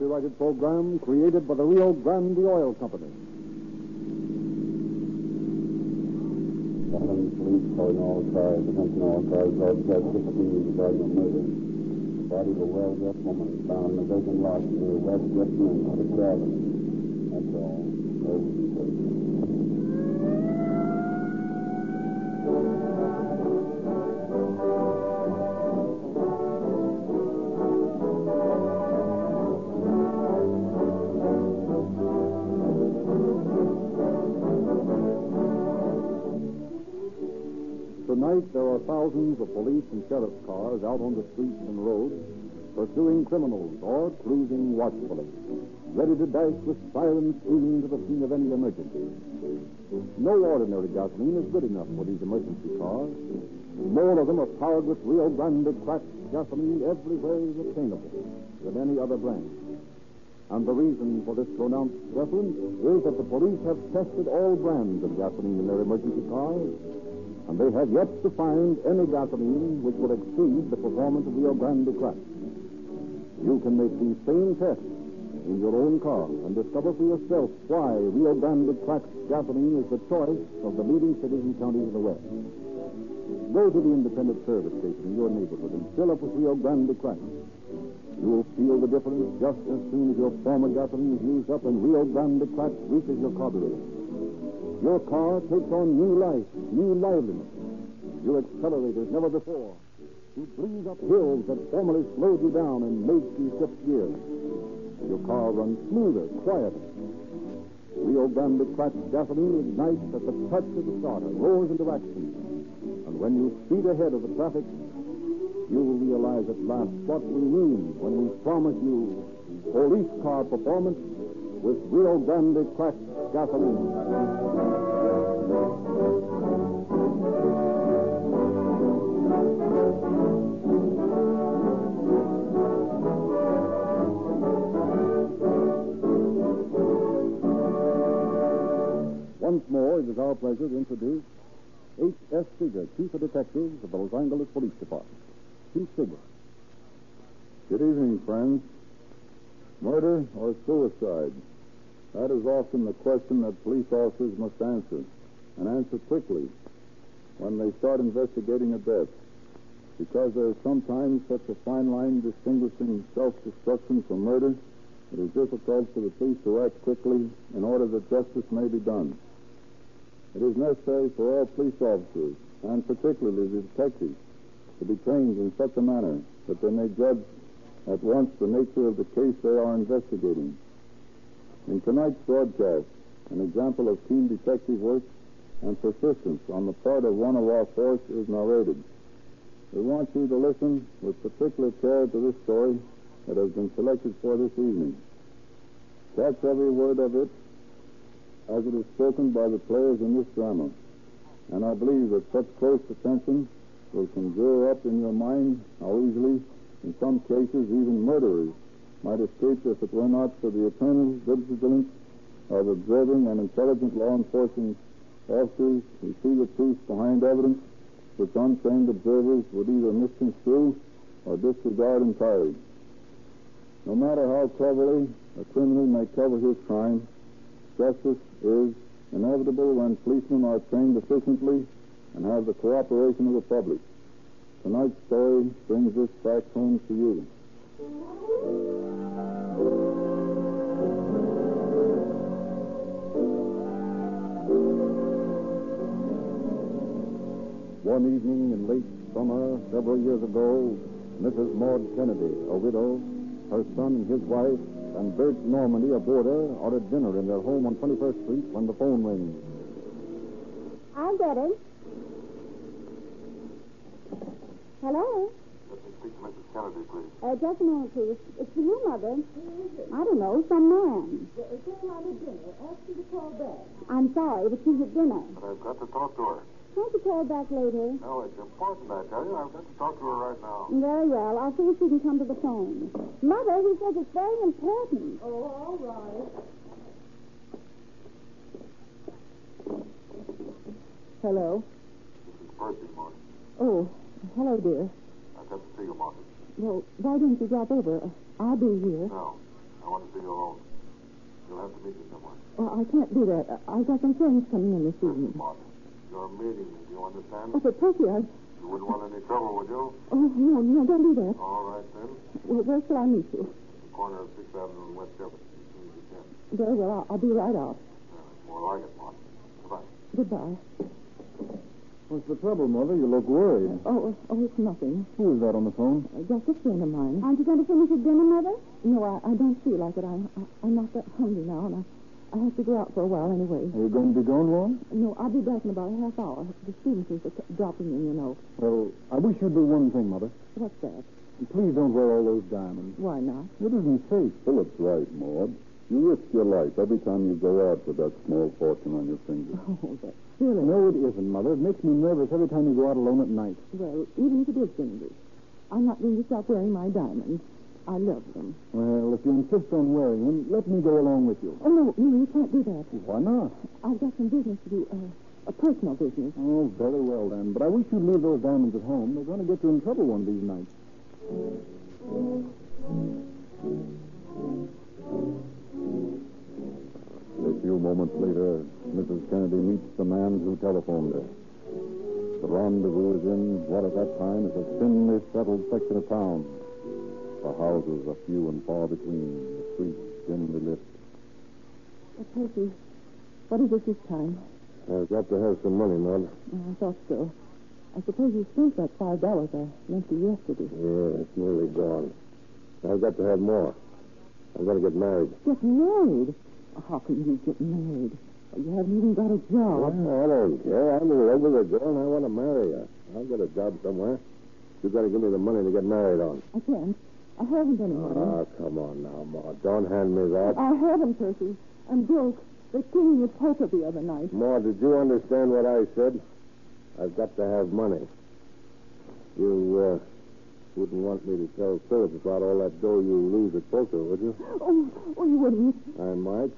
copyrighted program created by the Rio Grande Oil Company. Police, calling all cars, attention all cars, outside 16 regarding a murder. The body of a well-dressed woman found in a vacant lot near West Avenue. That's all. There are thousands of police and sheriff's cars out on the streets and roads pursuing criminals or cruising watchfully, ready to dash with sirens screaming to the scene of any emergency. No ordinary gasoline is good enough for these emergency cars. More of them are powered with Rio Grande cracked gasoline every way obtainable than any other brand. And the reason for this pronounced preference is that the police have tested all brands of gasoline in their emergency cars, and they have yet to find any gasoline which will exceed the performance of Rio Grande crack. You can make these same tests in your own car and discover for yourself why Rio Grande cracked gasoline is the choice of the leading cities and counties of the West. Go to the independent service station in your neighborhood and fill up with Rio Grande crack. You will feel the difference just as soon as your former gasoline is used up and Rio Grande crack reaches your carburetor. Your car takes on new life, new liveliness. You accelerate as never before. You breeze up hills that formerly slowed you down and made you shift gears. Your car runs smoother, quieter. Rio Grande cracked gasoline ignites at the touch of the starter, roars into action. And when you speed ahead of the traffic, you will realize at last what we mean when we promise you police car performance with Rio Grande cracked gasoline. Once more, it is our pleasure to introduce H.S. Seeger, Chief of Detectives of the Los Angeles Police Department. Chief Seeger. Good evening, friends. Murder or suicide? That is often the question that police officers must answer, and answer quickly when they start investigating a death. Because there is sometimes such a fine line distinguishing self-destruction from murder, it is difficult for the police to act quickly in order that justice may be done. It is necessary for all police officers, and particularly the detectives, to be trained in such a manner that they may judge at once the nature of the case they are investigating. In tonight's broadcast, an example of keen detective work and persistence on the part of one of our force is narrated. We want you to listen with particular care to this story that has been selected for this evening. Catch every word of it as it is spoken by the players in this drama. And I believe that such close attention will conjure up in your mind how easily, in some cases, even murderers might escape if it were not for the eternal vigilance of observing and intelligent law enforcement officers who see the truth behind evidence which untrained observers would either misconstrue or disregard entirely. No matter how cleverly a criminal may cover his crime, justice is inevitable when policemen are trained efficiently and have the cooperation of the public. Tonight's story brings this fact home to you. One evening in late summer, several years ago, Mrs. Maud Kennedy, a widow, her son and his wife, and Bert Normandy, a boarder, are at dinner in their home on 21st Street when the phone rings. I'll get it. Hello? Let me speak to Mrs. Kennedy, please. Uh, just a moment, please. It's for you, Mother. Who is it? I don't know, some man. it's Came out of dinner. Ask you to call back. I'm sorry, but she's at dinner. But I've got to talk to her. Can't you call back later? No, oh, it's important, I tell you. I've got to talk to her right now. Very well. I'll see if she can come to the phone. Mother, he says it's very important. Oh, all right. Hello. This is Percy, Marty. Oh, hello, dear. I've got to see you, Marty. Well, why didn't you drop over? I'll be here. No. I want to see you alone. You'll have to meet me somewhere. Well, I can't do that. I- I've got some friends coming in this evening. Mark, you're meeting me. Do you understand? Oh, but Percy, I... You wouldn't want any trouble, would you? Oh, no, no, don't do that. All right, then. Well, where shall I meet you? The corner of 6th Avenue and West Jefferson, as soon as you can. Very well, I'll, I'll be right out. Yeah, more like it, Mark. Goodbye. Goodbye. What's the trouble, Mother? You look worried. Oh, oh, it's nothing. Who is that on the phone? Uh, just a friend of mine. Aren't you going to finish your dinner, Mother? No, I, I don't feel like it. I'm, I, I'm not that hungry now, and I, I have to go out for a while anyway. Are you going to be gone long? No, I'll be back in about a half hour. The Stevensons are dropping in, you know. Well, I wish you'd do one thing, Mother. What's that? Please don't wear all those diamonds. Why not? It isn't safe. Philip's right, Maud. You risk your life every time you go out with that small fortune on your finger. Oh, that's silly. No, it isn't, Mother. It makes me nervous every time you go out alone at night. Well, even if it is dangerous, I'm not going to stop wearing my diamonds. I love them. Well, if you insist on wearing them, let me go along with you. Oh, no, no, you can't do that. Why not? I've got some business to do, uh, a personal business. Oh, very well then. But I wish you'd leave those diamonds at home. They're going to get you in trouble one of these nights. A few moments later, Mrs. Kennedy meets the man who telephoned her. The rendezvous is in what at that time is a thinly settled section of town. The houses are few and far between, the streets dimly lit. But, Percy, what is it this time? I've got to have some money, Maud. Oh, I thought so. I suppose you spent that five dollars I lent you yesterday. Yeah, it's nearly gone. I've got to have more. I'm going to get married. Get married? How can you get married? You haven't even got a job. I don't care. I'm in love with a girl and I want to marry her. I'll get a job somewhere. You've got to give me the money to get married on. I can't. I haven't any money. Ah, come on now, Maud. Don't hand me that. I haven't, Percy. I'm broke. They cleaned your poker the other night. Maud, did you understand what I said? I've got to have money. You, uh, wouldn't want me to tell Philip about all that dough you lose at poker, would you? Oh, oh, you wouldn't. I might.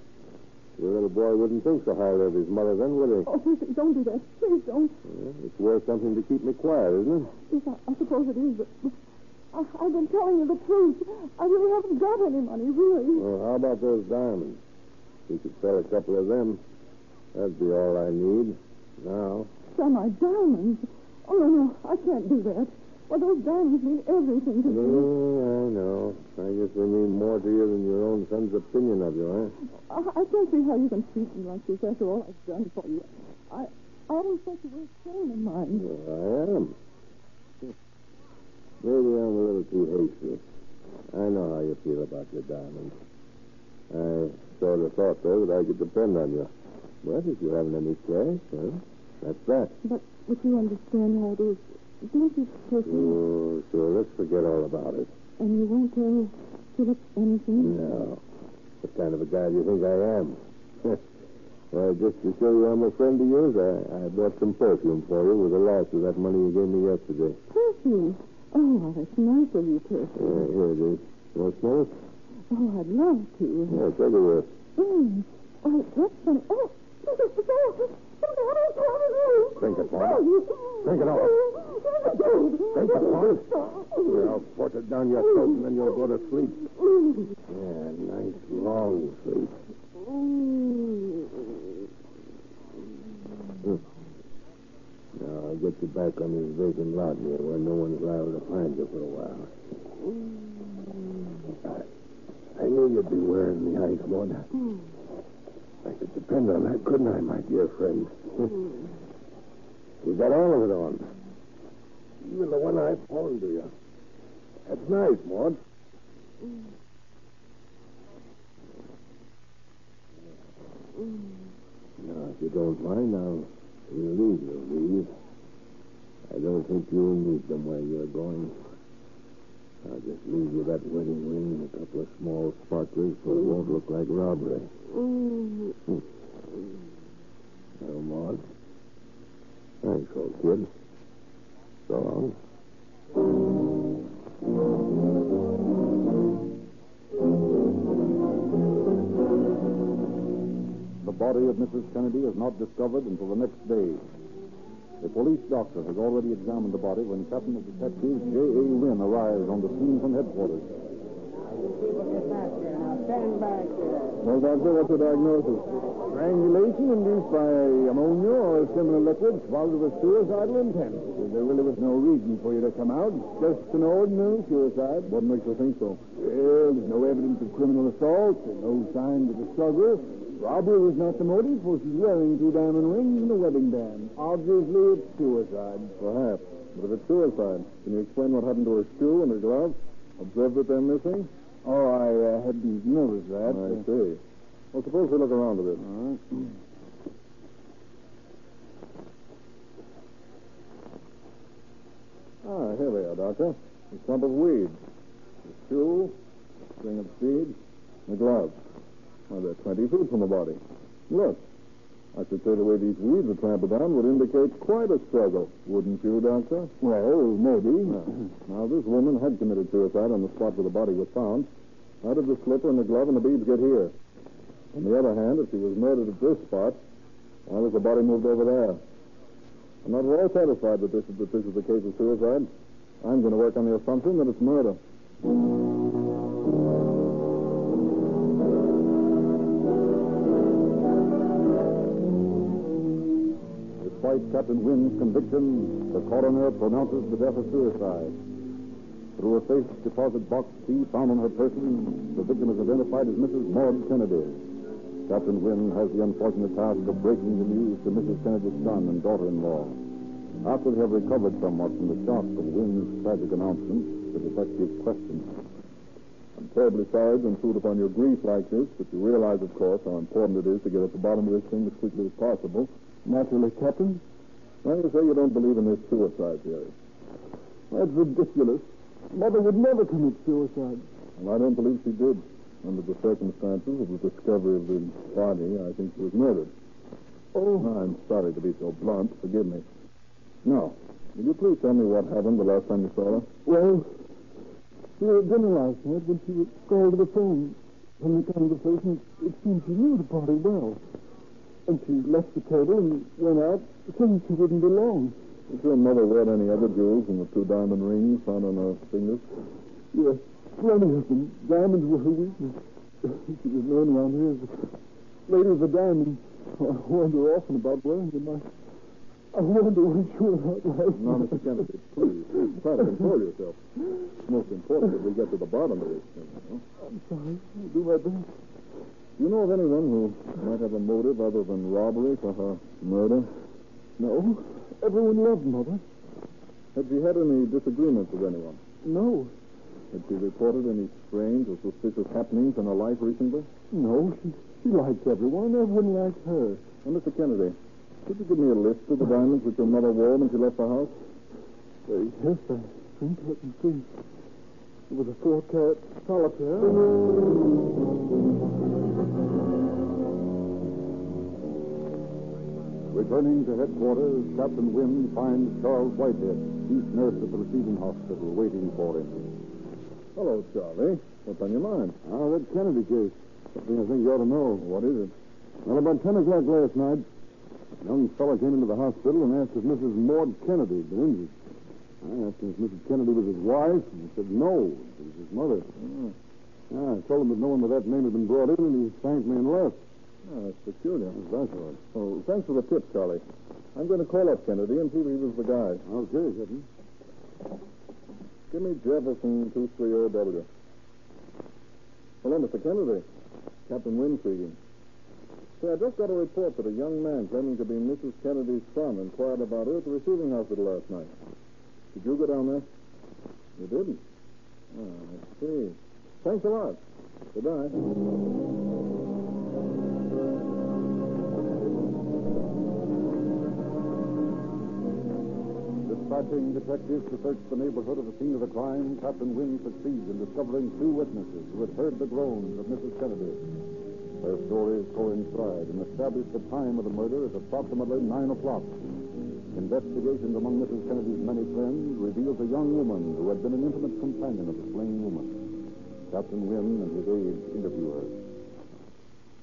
Your little boy wouldn't think so highly of his mother then, would he? Oh, Percy, don't do that. Please don't. Well, it's worth something to keep me quiet, isn't it? Yes, I, I suppose it is, but, but I, I've been telling you the truth. I really haven't got any money, really. Well, how about those diamonds? We could sell a couple of them. That'd be all I need. Now. Sell my diamonds. Oh, no, no, I can't do that. Well, those diamonds mean everything to Yeah, me. Mm, I know. I guess they mean more to you than your own son's opinion of you, huh? I, I can't see how you can treat me like this after all I've done for you. I, I always thought you were a friend of mine. Well, I am. Maybe I'm a little too hasty. I know how you feel about your diamonds. I sort of thought, though, that I could depend on you. But if you haven't any cash, well, that's that. But, but you understand how it is. Don't you, Percy? Oh, sure. Let's forget all about it. And you won't uh, tell Philip anything? No. What kind of a guy do you think I am? well, just to show you I'm a friend of yours, I, I bought some perfume for you with the loss of that money you gave me yesterday. Perfume? Oh, that's nice of you, Percy. Uh, here it is. You want to smell it? Oh, I'd love to. Yeah, a whiff. Mm. Oh, that's funny. Oh, this is the Drink it, Paul. Drink it all. Drink it, Paul. Here, I'll force it down your throat, and then you'll go to sleep. Yeah, nice long sleep. Hmm. Now, I'll get you back on this vacant lot here where no one's liable to find you for a while. I, I knew you'd be wearing the ice, Maud. Hmm. I could depend on that, couldn't I, my dear friend? Hmm. you got all of it on. Even the one I pawned to you. That's nice, Maud. Now, if you don't mind, I'll relieve you these. I don't think you'll need them where you're going. I'll just leave you that wedding ring and a couple of small sparklers so it won't look like robbery. Mm-hmm. Well, Maud. Thanks, old kid. So long. The body of Mrs. Kennedy is not discovered until the next day. The police doctor has already examined the body when Captain of Detectives J.A. Wynn arrives on the scene from headquarters. People get back there. Now stand back there. Well, Doctor, what's the diagnosis? Strangulation induced by ammonia or a similar liquid swallowed with suicidal intent. There really was no reason for you to come out. Just an ordinary suicide. What makes you think so? Well, there's no evidence of criminal assault, no signs of a struggle. Robbery was not the motive, for she's wearing two diamond rings and a wedding band. Obviously, it's suicide. Perhaps. But if it's suicide, can you explain what happened to her shoe and her gloves? Observed that they're missing? Oh, I uh, hadn't noticed that. I see. Well, suppose we look around a bit. All right. Ah, here they are, Doctor. A clump of weeds. the shoe, a string of beads, and a glove. Well, they're 20 feet from the body. Look. I should say the way these weeds are trampled down would indicate quite a struggle, wouldn't you, Doctor? Well, maybe. Now, this woman had committed suicide on the spot where the body was found. How did the slipper and the glove and the beads get here? On the other hand, if she was murdered at this spot, why was the body moved over there? I'm not at all satisfied that this, that this is a case of suicide. I'm going to work on the assumption that it's murder. Despite Captain Wynn's conviction, the coroner pronounces the death a suicide. Through a safe deposit box key found on her person, the victim is identified as Mrs. Maud Kennedy. Captain Wynn has the unfortunate task of breaking the news to Mrs. Kennedy's son and daughter-in-law. After they have recovered somewhat from the shock of Wynn's tragic announcement, the detective questions. I'm terribly sorry to intrude upon your grief like this, but you realize, of course, how important it is to get at the bottom of this thing as quickly as possible. Naturally, Captain. Now, you say you don't believe in this suicide theory. That's ridiculous. Mother would never commit suicide. Well, I don't believe she did. Under the circumstances of the discovery of the body, I think she was murdered. Oh, I'm sorry to be so blunt. Forgive me. Now, will you please tell me what happened the last time you saw her? well, we were at dinner last night when she was called to the phone. From the conversation, it seemed she knew the party well. And she left the table and went out, saying she wouldn't be long. Did your mother wear any other jewels than the two diamond rings found on her fingers? Yes, plenty of them. Diamonds were her weakness. she was known around here as the lady of the diamonds. I wonder often about wearing them. I, I wonder when she went out last Now, night. Mr. Kennedy, please, try to control yourself. It's most important that we get to the bottom of this thing, you know? I'm sorry. I'll do my best. Do you know of anyone who might have a motive other than robbery for her murder? No. Everyone loved Mother. Had she had any disagreements with anyone? No. Had she reported any strange or suspicious happenings in her life recently? No. She, she liked everyone. Everyone liked her. Now, Mr. Kennedy, could you give me a list of the diamonds which your mother wore when she left the house? Uh, yes, I think I can see. It was a four-carat solitaire. Returning to headquarters, Captain Wynn finds Charles Whitehead, chief nurse at the receiving hospital, waiting for him. Hello, Charlie. What's on your mind? Ah, that Kennedy case. Something I think you ought to know. What is it? Well, about 10 o'clock last night, a young fellow came into the hospital and asked if Mrs. Maud Kennedy had been injured. I asked him if Mrs. Kennedy was his wife, and he said no, it was his mother. Ah, I told him that no one with that name had been brought in, and he thanked me and left. Oh, that's peculiar. That's all. Oh, thanks for the tip, Charlie. I'm going to call up Kennedy and see if he was the guy. Okay, Captain. Give me Jefferson 230W. Hello, Mr. Kennedy. Captain Wynn speaking. Say, I just got a report that a young man claiming to be Mrs. Kennedy's son inquired about her at the receiving hospital last night. Did you go down there? You didn't? Oh, I see. Thanks a lot. Goodbye. Dispatching detectives to search the neighborhood of the scene of the crime, Captain Wynn succeeds in discovering two witnesses who had heard the groans of Mrs. Kennedy. Their stories coincide and establish the time of the murder as approximately 9 o'clock. Investigations among Mrs. Kennedy's many friends reveals a young woman who had been an intimate companion of the slain woman. Captain Wynn and his aides interview her.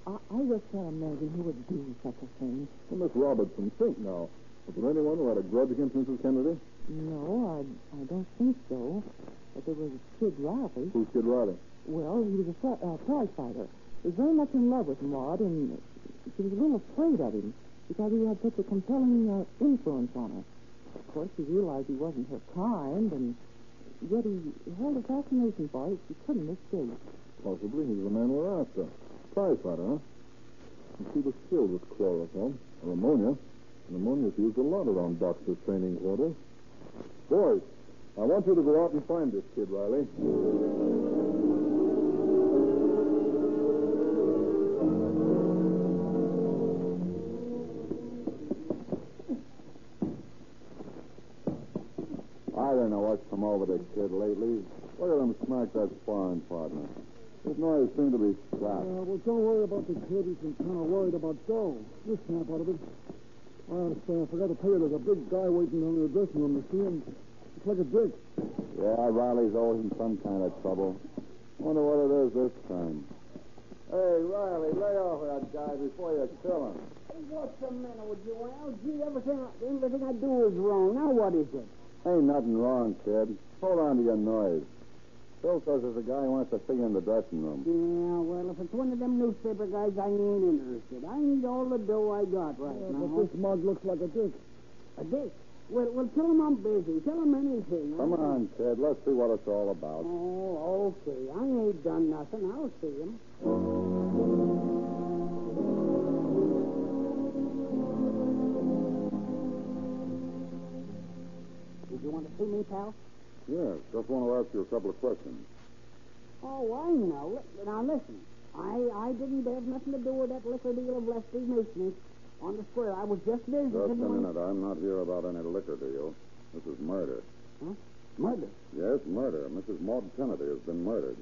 I, I just can't imagine who would do such a thing. Well, Miss Robertson, think now. Was there anyone who had a grudge against Mrs. Kennedy? No, I, I don't think so. But there was Kid Riley. Who's Kid Riley? Well, he was a uh, prize fighter. He was very much in love with Maud, and she was a little afraid of him because he had such a compelling uh, influence on her. Of course, she realized he wasn't her kind, and yet he held a fascination for her she couldn't escape. Possibly. He's the man we're after. Prize fighter, huh? And she was filled with chloroform or ammonia. And ammonia's used a lot around boxers' training quarters. Boys, I want you to go out and find this kid, Riley. I don't know what's come over the kid lately. Look at him smack that sparring partner. His noise seemed to be strapped. Uh, well, don't worry about the kid. He's been kind of worried about Joe. This snap out of it. I understand. Uh, I forgot to tell you there's a big guy waiting on the dressing room to see him. It's like a dick. Yeah, Riley's always in some kind of trouble. Wonder what it is this time. Hey, Riley, lay off that guy before you kill him. What's the matter with you, Al? Gee, everything, everything I do is wrong. Now what is it? Ain't nothing wrong, kid. Hold on to your noise. Phil says there's a guy who wants to see you in the dressing room. Yeah, well, if it's one of them newspaper guys, I ain't interested. I need all the dough I got right Yeah, now. but this mug looks like a dick. A dick? Well, well, tell him I'm busy. Tell him anything. Come huh? on, kid. Let's see what it's all about. Oh, okay. I ain't done nothing. I'll see him. Did you want to see me, pal? Yes, just want to ask you a couple of questions. Oh, I know. Now listen, I I didn't have nothing to do with that liquor deal of Lefty Mason's on the square. I was just visiting. Just a minute. I'm not here about any liquor deal. This is murder. Huh? Murder. Yes, murder. Mrs. Maud Kennedy has been murdered.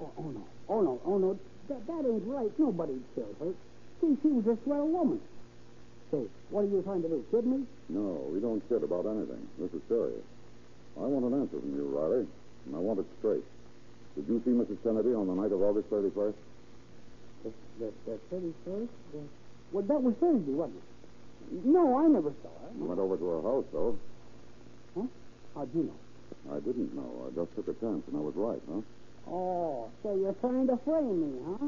Oh, oh no. Oh no. Oh no. That that ain't right. Nobody'd kill her. See, she was a swell woman. Say, what are you trying to do? Kid me? No, we don't kid about anything. This is serious. I want an answer from you, Riley, and I want it straight. Did you see Mrs. Kennedy on the night of August 31st? The the, the thirty first. Well, that was Thursday, wasn't it? No, I never saw her. You went over to her house, though. Huh? How'd you know? I didn't know. I just took a chance, and I was right, huh? Oh, so you're trying to frame me, huh?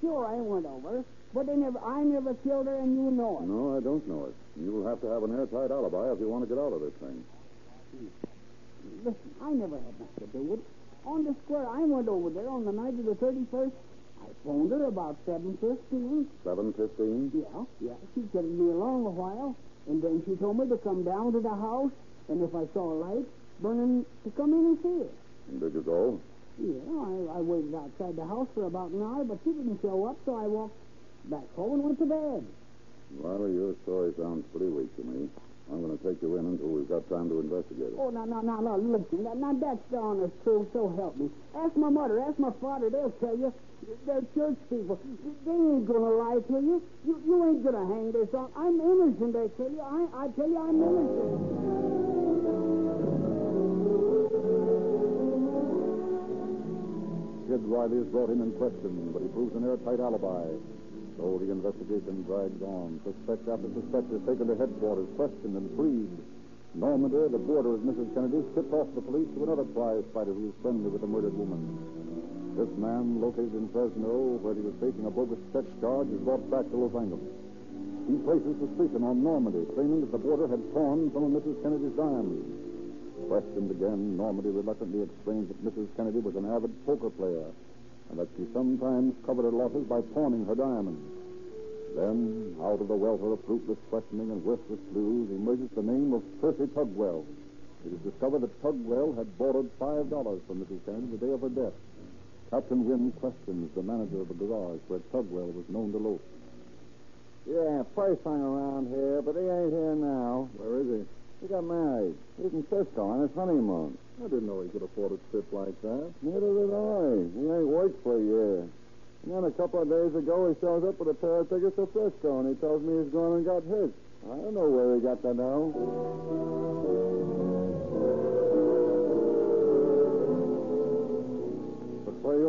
Sure, I went over, but they never, I never killed her, and you know it. No, I don't know it. You'll have to have an airtight alibi if you want to get out of this thing. Oh, Listen, I never had nothing to do with it. On the square, I went over there on the night of the 31st. I phoned her about 7.15. 7.15? Yeah, yeah. She kept me along a while, and then she told me to come down to the house, and if I saw a light burning, to come in and see it. And did you go? Yeah, I, I waited outside the house for about an hour, but she didn't show up, so I walked back home and went to bed. Riley, your story sounds pretty weak to me. I'm going to take you in until we've got time to investigate it. Oh, now, now, now, now, listen. Now, now that's the honest truth, so help me. Ask my mother, ask my father, they'll tell you. They're church people. They ain't gonna lie to you. You, you ain't gonna hang this on. I'm innocent, they tell you. I, I tell you, I'm innocent. Kid Riley is brought him in question, but he proves an airtight alibi. So the investigation drags on. Suspect after suspect is taken to headquarters, questioned and freed. Normandy, the border of Mrs. Kennedy, tipped off the police to another prize fighter who was friendly with the murdered woman. This man, located in Fresno, where he was facing a bogus sex charge, is brought back to Los Angeles. He places suspicion on Normandy, claiming that the border had pawned some of Mrs. Kennedy's diamonds. Questioned again, Normandy reluctantly explains that Mrs. Kennedy was an avid poker player and that she sometimes covered her losses by pawning her diamonds. Then, out of the welter of fruitless questioning and worthless clues, emerges the name of Percy Tugwell. It is discovered that Tugwell had borrowed $5 from Mrs. Kennedy the day of her death. Captain Wynn questions the manager of the garage where Tugwell was known to loaf. Yeah, Percy hung around here, but he ain't here now. Where is he? He got married. He's in Frisco on his honeymoon. I didn't know he could afford a trip like that. Neither did I. He ain't worked for a year. And then a couple of days ago, he shows up with a pair of tickets to Frisco, and he tells me he's gone and got hitched. I don't know where he got the dough.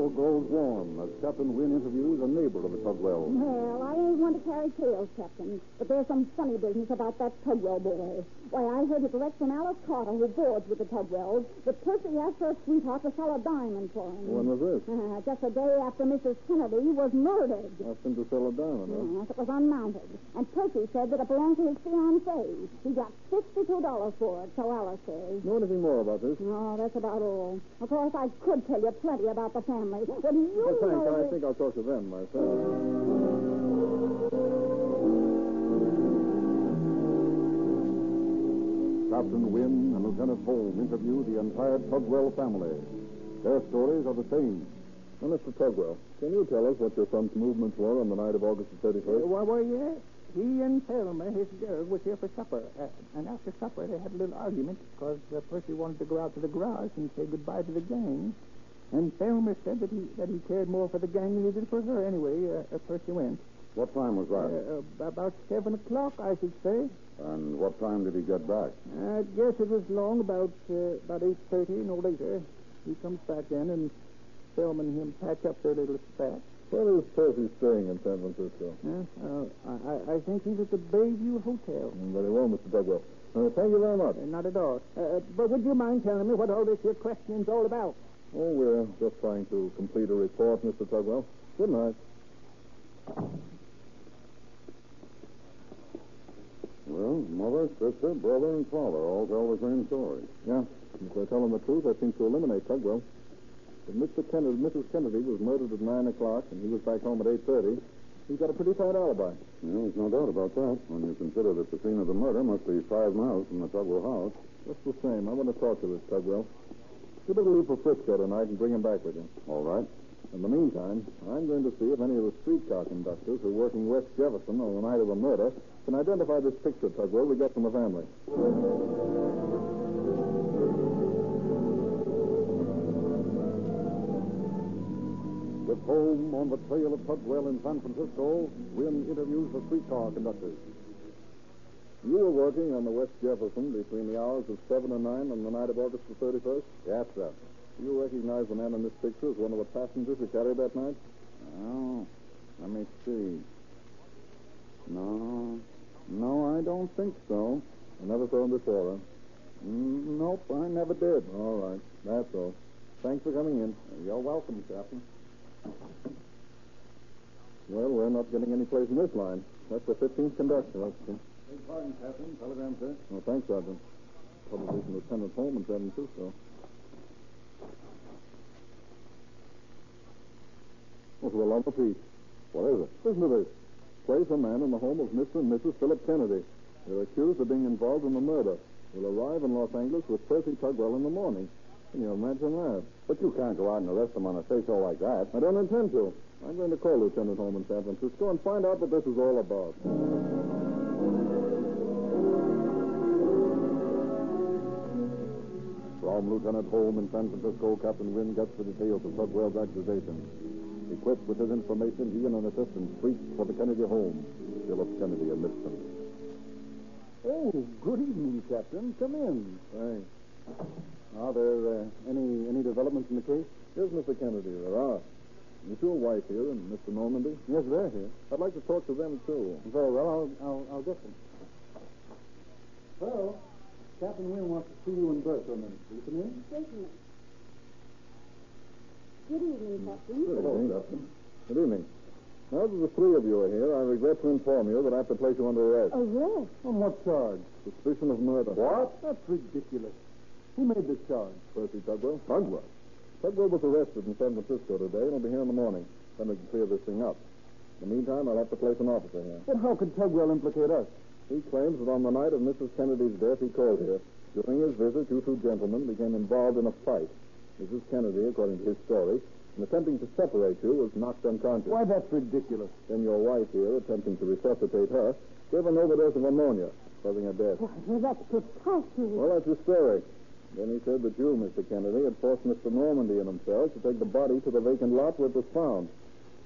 Grows warm as Captain Wynn interviews a neighbor of the Tugwell. Well, I ain't one to carry tales, Captain, but there's some funny business about that Tugwell boy. Why, I heard it direct from Alice Carter, who boards with the Tugwells, that Percy asked her sweetheart to sell a diamond for him. When was this? Uh, just a day after Mrs. Kennedy was murdered. Asked him to sell a diamond, huh? Yes, it was unmounted. And Percy said that it belonged to his fiancée. He got $62 for it, so Alice says. Know anything more about this? No, that's about all. Of course, I could tell you plenty about the family. But you Well, thanks. know I think I'll talk to them myself. Captain Wynn and Lieutenant Holmes interview the entire Tugwell family. Their stories are the same. Now, Mr. Tugwell, can you tell us what your son's movements were on the night of August the 31st? Why, why, yeah. He and Thelma, his girl, was here for supper. Uh, and after supper, they had a little argument because uh, Percy wanted to go out to the garage and say goodbye to the gang. And Thelma said that he that he cared more for the gang than he did for her. Anyway, uh, Percy went. What time was that? Uh, about seven o'clock, I should say. and what time did he get back? I guess it was long, about uh, about eight thirty, no later. He comes back then, and Thelma and him patch up their little spat. Where is Percy staying in San Francisco? Uh, uh, I, I think he's at the Bayview Hotel. Mm, Very well, Mr. Tugwell. Uh, thank you very much. Uh, not at all. Uh, but would you mind telling me what all this here questioning's all about? Oh, we're just trying to complete a report, Mr. Tugwell. Good night. Well, mother, sister, brother, and father all tell the same story. Yeah, if they're telling the truth, that seems to eliminate Tugwell. If Mr. Kennedy, Mrs. Kennedy was murdered at 9 o'clock and he was back home at 8.30, he's got a pretty tight alibi. Yeah, there's no doubt about that when you consider that the scene of the murder must be five miles from the Tugwell house. Just the same, I want to talk to this Tugwell. You better leave for Frisco tonight and bring him back with you. All right. In the meantime, I'm going to see if any of the streetcar conductors who are working West Jefferson on the night of the murder can identify this picture, Tugwell, we got from the family. With home on the trail of Tugwell in San Francisco, Wynn interviews the streetcar conductors. You were working on the West Jefferson between the hours of 7 and 9 on the night of August the 31st? Yes, sir. Do you recognize the man in this picture as one of the passengers who carried that night? Oh, let me see. No, no, I don't think so. I never saw him before, huh? Mm, nope, I never did. All right, that's all. Thanks for coming in. You're welcome, Captain. Well, we're not getting any place in this line. That's the 15th conductor. That's Big pardon, Captain. Telegram, sir. Oh, thanks, Sergeant. Probably from Lieutenant Holmes in San Francisco. What's the love of peace? What is it? Listen to this. Place a man in the home of Mr. and Mrs. Philip Kennedy. They're accused of being involved in the murder. Will arrive in Los Angeles with Percy Tugwell in the morning. Can you imagine that? But you can't go out and arrest them on a say-so like that. I don't intend to. I'm going to call Lieutenant Holmes in San Francisco and find out what this is all about. From Lieutenant Holmes in San Francisco, Captain Wynn gets the details of Tugwell's accusations. Equipped with his information, he and an assistant reach for the Kennedy home. Philip Kennedy amidst them. Oh, good evening, Captain. Come in. Thanks. Are there uh, any any developments in the case? Yes, Mr. Kennedy, there are. Is your wife here and Mr. Normandy? Yes, they're here. I'd like to talk to them, too. Very well, I'll, I'll, I'll get them. Well, Captain Wynn wants to see you in for a minute. Will you come in? Certainly. Good evening, Captain. Hello, Captain. Good evening. Now that the three of you are here, I regret to inform you that I have to place you under arrest. Oh, arrest? On what charge? Suspicion of murder. What? That's ridiculous. Who made this charge? Percy Tugwell? Tugwell? Tugwell was arrested in San Francisco today and will be here in the morning. Then we can clear this thing up. In the meantime, I'll have to place an officer here. But how could Tugwell implicate us? He claims that on the night of Mrs. Kennedy's death, he called here. During his visit, you two gentlemen became involved in a fight. Mrs. Kennedy, according to his story, in attempting to separate you, was knocked unconscious. Why, that's ridiculous. Then your wife here, attempting to resuscitate her, gave an overdose of ammonia, causing her death. Why, that's preposterous. Well, that's his story. Then he said that you, Mr. Kennedy, had forced Mr. Normandy and himself to take the body to the vacant lot where it was found.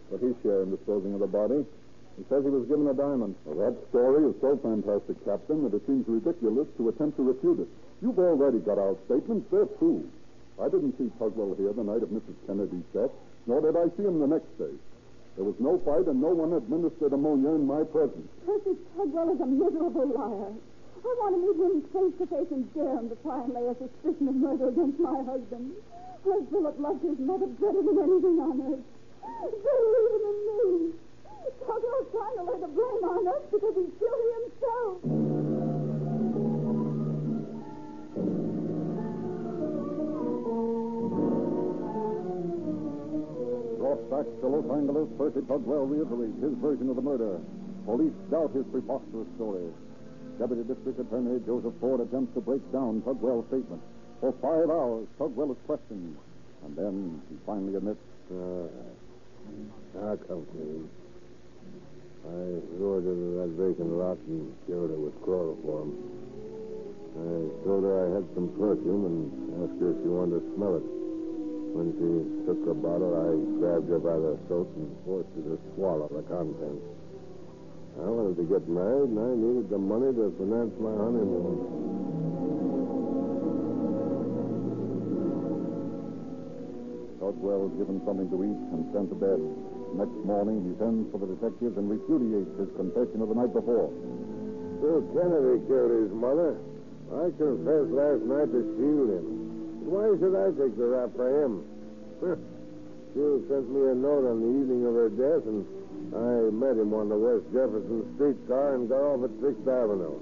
But his share in disposing of the body, he says he was given a diamond. Well, that story is so fantastic, Captain, that it seems ridiculous to attempt to refute it. You've already got our statements. They're true. I didn't see Tugwell here the night of Mrs. Kennedy's death. Nor did I see him the next day. There was no fight, and no one administered ammonia in my presence. Percy Tugwell is a miserable liar. I want to meet him face to face and dare him to try and lay a suspicion of murder against my husband. As Philip loved his mother better than anything on earth. Believe in me. Tugwell's trying to lay the blame on us because he's guilty himself. Brought back to Los Angeles, Percy Tugwell reiterates his version of the murder. Police doubt his preposterous story. Deputy District Attorney Joseph Ford attempts to break down Tugwell's statement. For five hours, Tugwell is questioned. And then he finally admits. Uh, now come me. I lured her to that vacant lot and killed her with chloroform. I told her I had some perfume and asked her if she wanted to smell it. When she took the bottle, I grabbed her by the throat and forced her to swallow the contents. I wanted to get married, and I needed the money to finance my honeymoon. Tugwell is given something to eat and sent to bed. Next morning, he sends for the detectives and repudiates his confession of the night before. Bill Kennedy killed his mother. I confessed last night to shield him. Why should I take the rap for him? Jill sent me a note on the evening of her death, and I met him on the West Jefferson streetcar and got off at Sixth Avenue.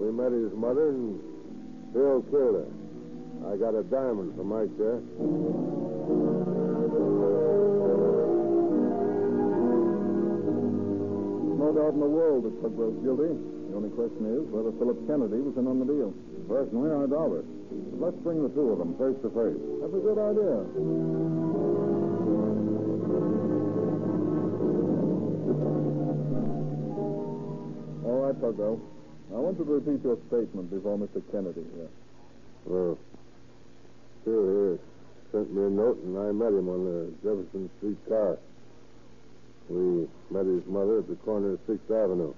We met his mother, and Bill killed her. I got a diamond for my share. Doubt in the world that Tugwell's guilty. The only question is whether Philip Kennedy was in on the deal. Personally, I doubt it. But let's bring the two of them face to face. That's a good idea. All right, Tugwell. I want you to repeat your statement before Mr. Kennedy here. Well, Bill here sent me a note, and I met him on the Jefferson Street car. We met his mother at the corner of Sixth Avenue.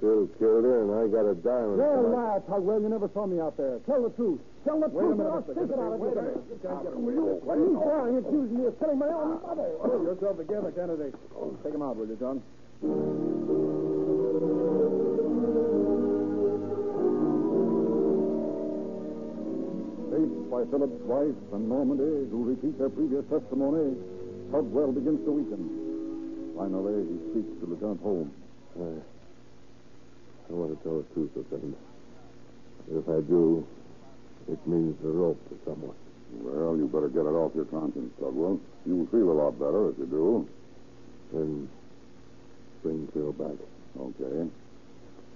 Bill killed her, and I got a diamond. You're a liar, Tugwell. You never saw me out there. Tell the truth. Tell the Wait a truth. minute, or I'll Mr. take it out of you. Wait a minute. You can't get away You, this way. you lying, accusing me of killing my own mother. Pull yourself together, Kennedy. Take him out, will you, John? Faced by Philip's wife and Normandy, who repeat their previous testimony, Tugwell begins to weaken. Finally, he speaks to Lieutenant Holmes. I, I want to tell the truth, Lieutenant. If I do, it means the rope to someone. Well, you better get it off your conscience, Tugwell. You'll feel a lot better if you do. Then bring Phil back. Okay.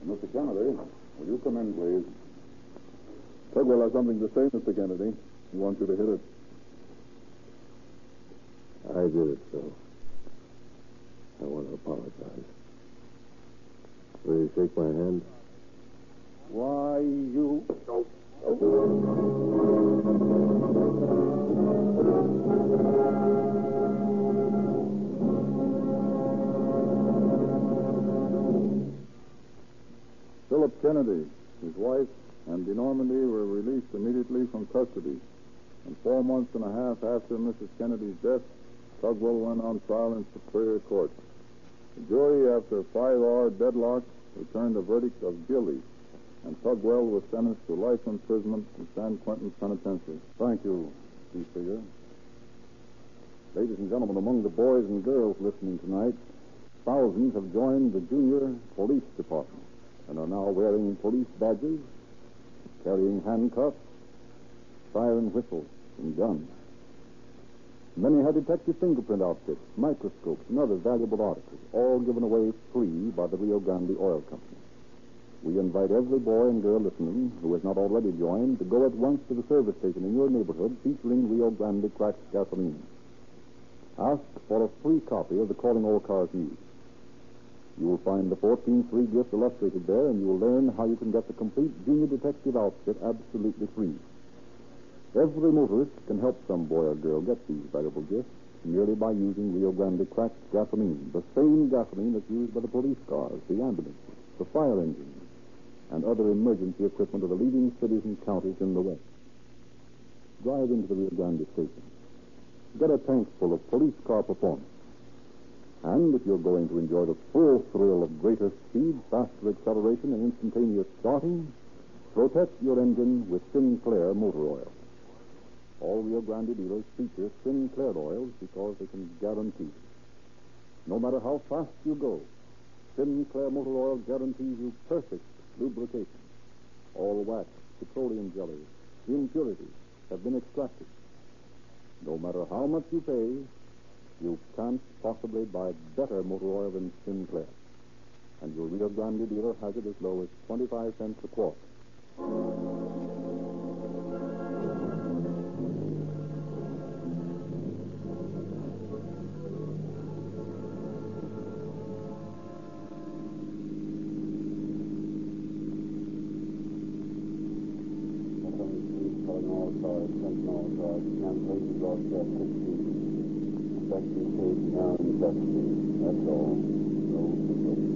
Mr. Kennedy, will you come in, please? Tugwell has something to say, Mr. Kennedy. He wants you to hit it. I did it, Phil. I want to apologize. Will you shake my hand? Why, you... Philip Kennedy, his wife, and De Normandy were released immediately from custody. And four months and a half after Mrs. Kennedy's death, Tugwell went on trial in Superior Court. The jury, after a five-hour deadlock, returned a verdict of guilty, and Tugwell was sentenced to life imprisonment in San Quentin Penitentiary. Thank you, Chief Seeger. Ladies and gentlemen, among the boys and girls listening tonight, thousands have joined the Junior Police Department and are now wearing police badges, carrying handcuffs, siren whistles, and guns. Many have detective fingerprint outfits, microscopes, and other valuable articles, all given away free by the Rio Grande Oil Company. We invite every boy and girl listening who has not already joined to go at once to the service station in your neighborhood featuring Rio Grande cracked gasoline. Ask for a free copy of the Calling All Cars News. You will find the 14 free gifts illustrated there, and you will learn how you can get the complete junior detective outfit absolutely free. Every motorist can help some boy or girl get these valuable gifts merely by using Rio Grande cracked gasoline, the same gasoline that's used by the police cars, the ambulances, the fire engines, and other emergency equipment of the leading cities and counties in the West. Drive into the Rio Grande station. get a tank full of police car performance. And if you're going to enjoy the full thrill of greater speed, faster acceleration, and instantaneous starting, protect your engine with Sinclair motor oil. All Rio Grande dealers feature Sinclair oils because they can guarantee. No matter how fast you go, Sinclair motor oil guarantees you perfect lubrication. All wax, petroleum jelly, impurities have been extracted. No matter how much you pay, you can't possibly buy better motor oil than Sinclair. And your Rio Grande dealer has it as low as 25 cents a quart. لوگوں